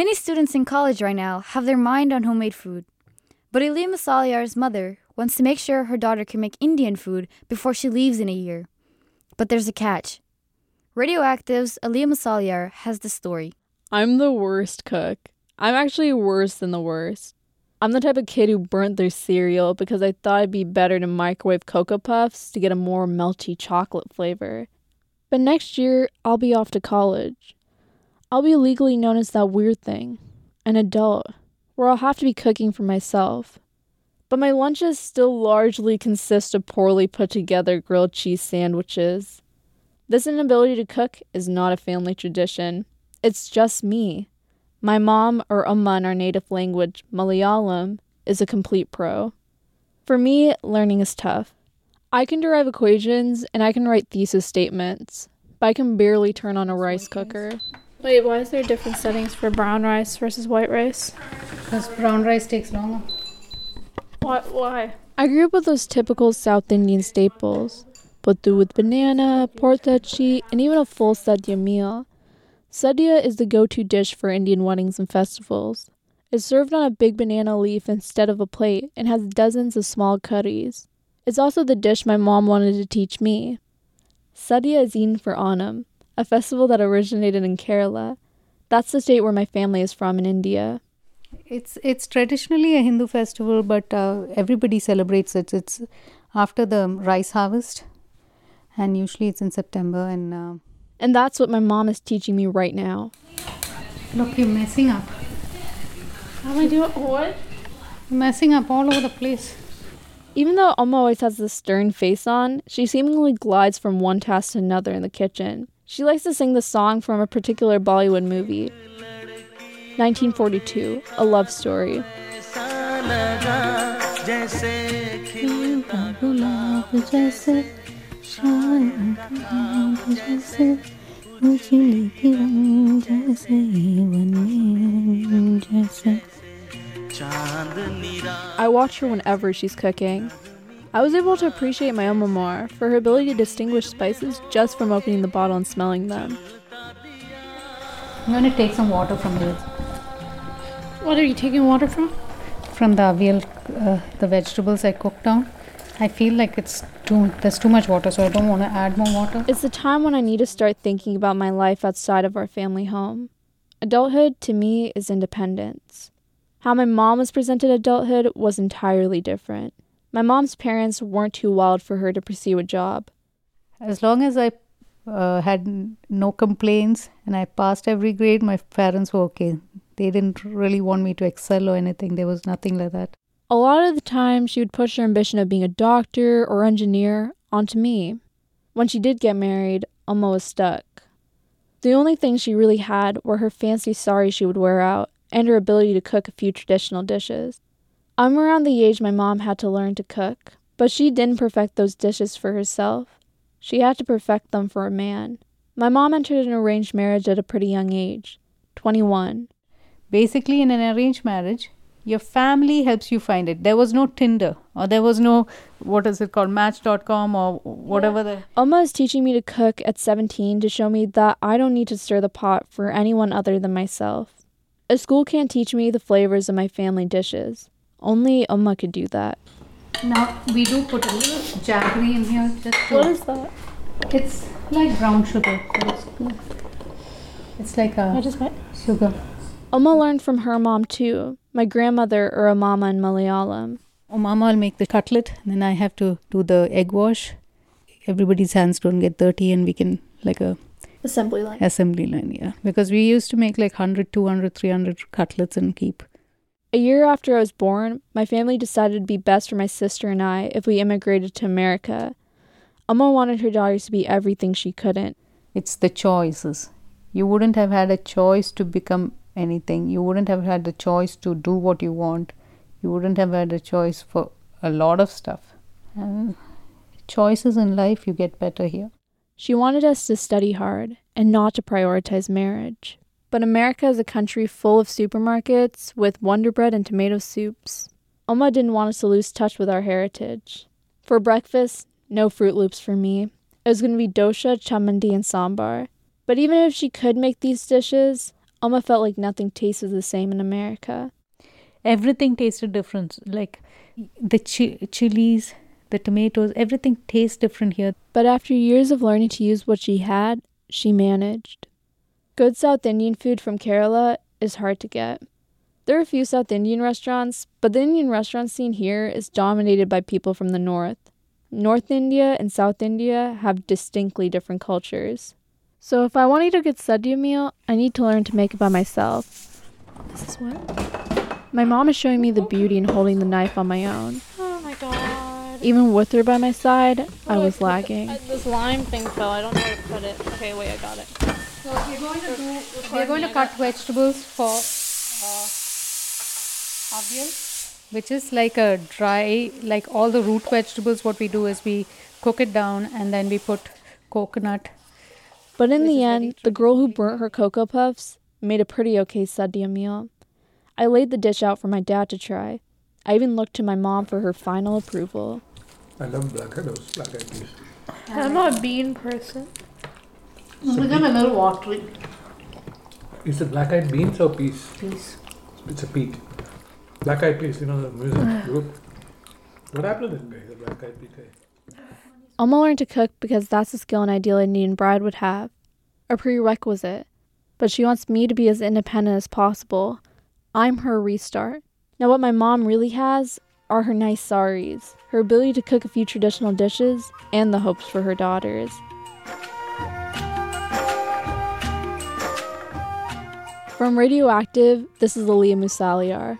Many students in college right now have their mind on homemade food. But Aliyah Musaliar's mother wants to make sure her daughter can make Indian food before she leaves in a year. But there's a catch. Radioactive's Aliyah Musaliar has the story. I'm the worst cook. I'm actually worse than the worst. I'm the type of kid who burnt their cereal because I thought it'd be better to microwave Cocoa Puffs to get a more melty chocolate flavor. But next year, I'll be off to college. I'll be legally known as that weird thing, an adult, where I'll have to be cooking for myself. But my lunches still largely consist of poorly put together grilled cheese sandwiches. This inability to cook is not a family tradition, it's just me. My mom, or Amma in our native language, Malayalam, is a complete pro. For me, learning is tough. I can derive equations and I can write thesis statements, but I can barely turn on a rice cooker. Wait, why is there different settings for brown rice versus white rice? Because brown rice takes longer. Why? Why? I grew up with those typical South Indian staples puttu with banana, portachi, and even a full sadhya meal. Sadhya is the go to dish for Indian weddings and festivals. It's served on a big banana leaf instead of a plate and has dozens of small curries. It's also the dish my mom wanted to teach me. Sadhya is eaten for Onam, a festival that originated in Kerala. That's the state where my family is from in India. It's it's traditionally a Hindu festival, but uh, everybody celebrates it. It's after the rice harvest, and usually it's in September. And uh, and that's what my mom is teaching me right now. Look, you're messing up. How am I doing? What? You're messing up all over the place. Even though Amma always has this stern face on, she seemingly glides from one task to another in the kitchen. She likes to sing the song from a particular Bollywood movie. 1942, A Love Story. I watch her whenever she's cooking. I was able to appreciate my Amma more for her ability to distinguish spices just from opening the bottle and smelling them. I'm going to take some water from here. What are you taking water from? From the avial, uh, the vegetables I cooked down. I feel like it's too there's too much water, so I don't want to add more water. It's the time when I need to start thinking about my life outside of our family home. Adulthood to me is independence. How my mom was presented adulthood was entirely different. My mom's parents weren't too wild for her to pursue a job. As long as I uh, had no complaints and I passed every grade, my parents were okay. They didn't really want me to excel or anything. There was nothing like that. A lot of the time, she would push her ambition of being a doctor or engineer onto me. When she did get married, Amma was stuck. The only things she really had were her fancy sari she would wear out and her ability to cook a few traditional dishes. I'm around the age my mom had to learn to cook, but she didn't perfect those dishes for herself. She had to perfect them for a man. My mom entered an arranged marriage at a pretty young age 21. Basically, in an arranged marriage, your family helps you find it. There was no Tinder or there was no, what is it called, Match.com or whatever yeah. the. Is teaching me to cook at 17 to show me that I don't need to stir the pot for anyone other than myself. A school can't teach me the flavors of my family dishes. Only Amma could do that. Now we do put a little jaggery in here. Just what is that? It's like brown sugar. It's like a what is what? sugar. Amma learned from her mom too. My grandmother or a mama in Malayalam. Oh, mama will make the cutlet, and then I have to do the egg wash. Everybody's hands don't get dirty, and we can like a assembly line assembly line yeah because we used to make like 100 200 300 cutlets and keep a year after i was born my family decided it'd be best for my sister and i if we immigrated to america. Amma wanted her daughters to be everything she couldn't. It's the choices. You wouldn't have had a choice to become anything. You wouldn't have had the choice to do what you want. You wouldn't have had a choice for a lot of stuff. And choices in life you get better here. She wanted us to study hard and not to prioritize marriage. But America is a country full of supermarkets with Wonder Bread and tomato soups. Amma didn't want us to lose touch with our heritage. For breakfast, no Froot Loops for me. It was going to be dosha, chamandi, and sambar. But even if she could make these dishes, Amma felt like nothing tasted the same in America. Everything tasted different. Like the chi- chilies, the tomatoes, everything tastes different here. But after years of learning to use what she had, she managed. Good South Indian food from Kerala is hard to get. There are a few South Indian restaurants, but the Indian restaurant scene here is dominated by people from the North. North India and South India have distinctly different cultures. So if I want to eat a good sadhya meal, I need to learn to make it by myself. This is what? My mom is showing me the beauty in holding the knife on my own. Oh my god. Even with her by my side, I was lagging. Uh, This lime thing fell. I don't know where to put it. Okay, wait, I got it. So we're going to do. We're going to cut vegetables for uh, avial, which is like a dry, like all the root vegetables. What we do is we cook it down and then we put coconut. But in the end, the girl who burnt her Cocoa Puffs made a pretty okay sadhya meal. I laid the dish out for my dad to try. I even looked to my mom for her final approval. I love black eyed those black eyed. I'm not a bean person. It's a, become a little watery. is it black eyed beans or peas? Peas. It's a peat. Black eyed peas, you know the music group. What happened to this guy, the black eyed pea guy? Amma learned to cook because that's the skill an ideal Indian bride would have, a prerequisite. But she wants me to be as independent as possible. I'm her restart. Now, what my mom really has are her nice saris, her ability to cook a few traditional dishes, and the hopes for her daughters. From Radioactive, this is Aliyah Musaliar.